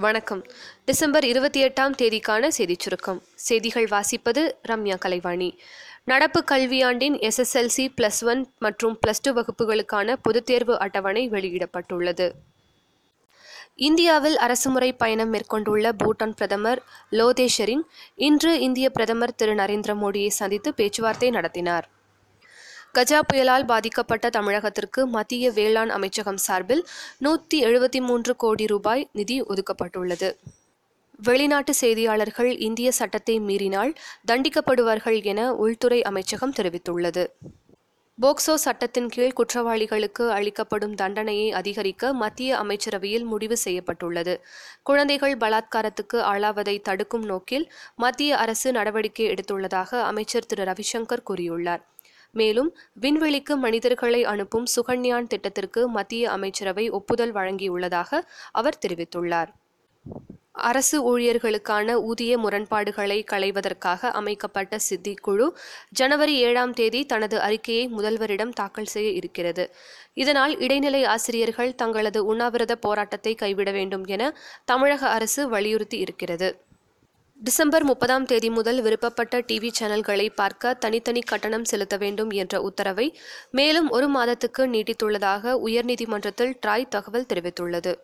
வணக்கம். டிசம்பர் இருபத்தி எட்டாம் தேதிக்கான செய்திச் சுருக்கம். செய்திகள் வாசிப்பது ரம்யா கலைவாணி. நடப்பு கல்வியாண்டின் எஸ்எஸ்எல்சி பிளஸ் ஒன் மற்றும் பிளஸ் டூ வகுப்புகளுக்கான பொதுத் தேர்வு அட்டவணை வெளியிடப்பட்டுள்ளது. இந்தியாவில் அரசுமுறை பயணம் மேற்கொண்டுள்ள பூட்டான் பிரதமர் லோதே ஷெரிங் இன்று இந்திய பிரதமர் திரு நரேந்திர மோடியை சந்தித்து பேச்சுவார்த்தை நடத்தினார். கஜா புயலால் பாதிக்கப்பட்ட தமிழகத்திற்கு மத்திய வேளாண் அமைச்சகம் சார்பில் நூற்றி எழுபத்தி மூன்று கோடி ரூபாய் நிதி ஒதுக்கப்பட்டுள்ளது. வெளிநாட்டு செய்தியாளர்கள் இந்திய சட்டத்தை மீறினால் தண்டிக்கப்படுவார்கள் என உள்துறை அமைச்சகம் தெரிவித்துள்ளது. போக்சோ சட்டத்தின் கீழ் குற்றவாளிகளுக்கு அளிக்கப்படும் தண்டனையை அதிகரிக்க மத்திய அமைச்சரவையில் முடிவு செய்யப்பட்டுள்ளது. குழந்தைகள் பலாத்காரத்துக்கு ஆளாவதை தடுக்கும் நோக்கில் மத்திய அரசு நடவடிக்கை எடுத்துள்ளதாக அமைச்சர் திரு ரவிசங்கர் கூறியுள்ளார். மேலும் விண்வெளிக்கு மனிதர்களை அனுப்பும் சுகன்யான் திட்டத்திற்கு மத்திய அமைச்சரவை ஒப்புதல் வழங்கியுள்ளதாக அவர் தெரிவித்துள்ளார். அரசு ஊழியர்களுக்கான ஊதிய முரண்பாடுகளை களைவதற்காக அமைக்கப்பட்ட சித்தி குழு ஜனவரி ஏழாம் தேதி தனது அறிக்கையை முதல்வரிடம் தாக்கல் செய்ய இருக்கிறது. இதனால் இடைநிலை ஆசிரியர்கள் தங்களது உண்ணாவிரத போராட்டத்தை கைவிட வேண்டும் என தமிழக அரசு வலியுறுத்தி இருக்கிறது. டிசம்பர் முப்பதாம் தேதி முதல் விருப்பப்பட்ட டிவி சேனல்களை பார்க்க தனித்தனி கட்டணம் செலுத்த வேண்டும் என்ற உத்தரவை மேலும் ஒரு மாதத்துக்கு நீட்டித்துள்ளதாக உயர்நீதிமன்றத்தில் ட்ராய் தகவல் தெரிவித்துள்ளது.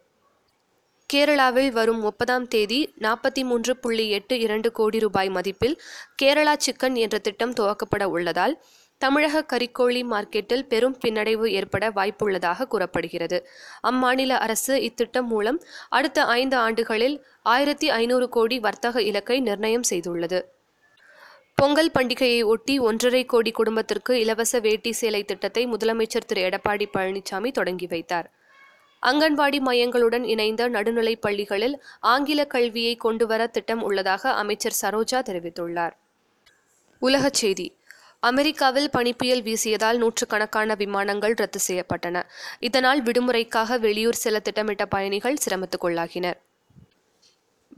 கேரளாவில் வரும் முப்பதாம் தேதி நாற்பத்தி மூன்று புள்ளி எட்டு இரண்டு கோடி ரூபாய் மதிப்பில் கேரளா சிக்கன் என்ற திட்டம் துவக்கப்பட உள்ளதால் தமிழக கறிக்கோழி மார்க்கெட்டில் பெரும் பின்னடைவு ஏற்பட வாய்ப்புள்ளதாக கூறப்படுகிறது. அம்மாநில அரசு இத்திட்டம் மூலம் அடுத்த ஐந்து ஆண்டுகளில் ஆயிரத்தி ஐநூறு கோடி வர்த்தக இலக்கை நிர்ணயம் செய்துள்ளது. பொங்கல் பண்டிகையை ஒட்டி ஒன்றரை கோடி குடும்பத்திற்கு இலவச வேட்டி சேலை திட்டத்தை முதலமைச்சர் திரு. எடப்பாடி பழனிசாமி தொடங்கி வைத்தார். அங்கன்வாடி மையங்களுடன் இணைந்த நடுநிலைப் பள்ளிகளில் ஆங்கில கல்வியை கொண்டுவர திட்டம் உள்ளதாக அமைச்சர் சரோஜா தெரிவித்துள்ளார். உலகச் செய்தி. அமெரிக்காவில் பனிப்புயல் வீசியதால் நூற்றுக்கணக்கான விமானங்கள் ரத்து செய்யப்பட்டன. இதனால் விடுமுறைக்காக வெளியூர் செல்ல திட்டமிட்ட பயணிகள் சிரமத்துக்குள்ளாகினர்.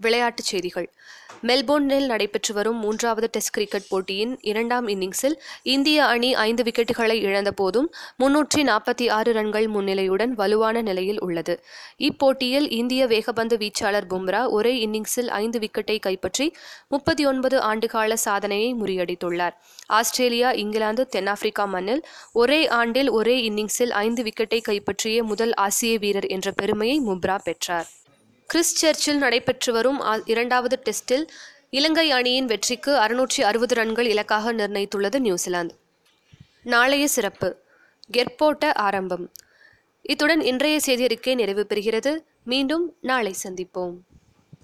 விளையாட்டுச் செய்திகள். மெல்போர்னில் நடைபெற்று வரும் மூன்றாவது டெஸ்ட் கிரிக்கெட் போட்டியின் இரண்டாம் இன்னிங்ஸில் இந்திய அணி ஐந்து விக்கெட்டுகளை இழந்த போதும் முன்னூற்றி நாற்பத்தி ஆறு ரன்கள் முன்னிலையுடன் வலுவான நிலையில் உள்ளது. இப்போட்டியில் இந்திய வேகபந்து வீச்சாளர் பும்ரா ஒரே இன்னிங்ஸில் ஐந்து விக்கெட்டை கைப்பற்றி முப்பத்தி ஒன்பது ஆண்டுகால சாதனையை முறியடித்துள்ளார். ஆஸ்திரேலியா இங்கிலாந்து தென்னாப்பிரிக்கா மண்ணில் ஒரே ஆண்டில் ஒரே இன்னிங்ஸில் ஐந்து விக்கெட்டை கைப்பற்றிய முதல் ஆசிய வீரர் என்ற பெருமையை முப்ரா பெற்றார். கிறிஸ் சர்ச்சில் நடைபெற்று வரும் இரண்டாவது டெஸ்டில் இலங்கை அணியின் வெற்றிக்கு அறுநூற்றி அறுபது ரன்கள் இலக்காக நிர்ணயித்துள்ளது நியூசிலாந்து. நாளைய சிறப்பு கெர்போட்ட ஆரம்பம். இத்துடன் இன்றைய செய்தியறிக்கை நிறைவு பெறுகிறது. மீண்டும் நாளை சந்திப்போம்.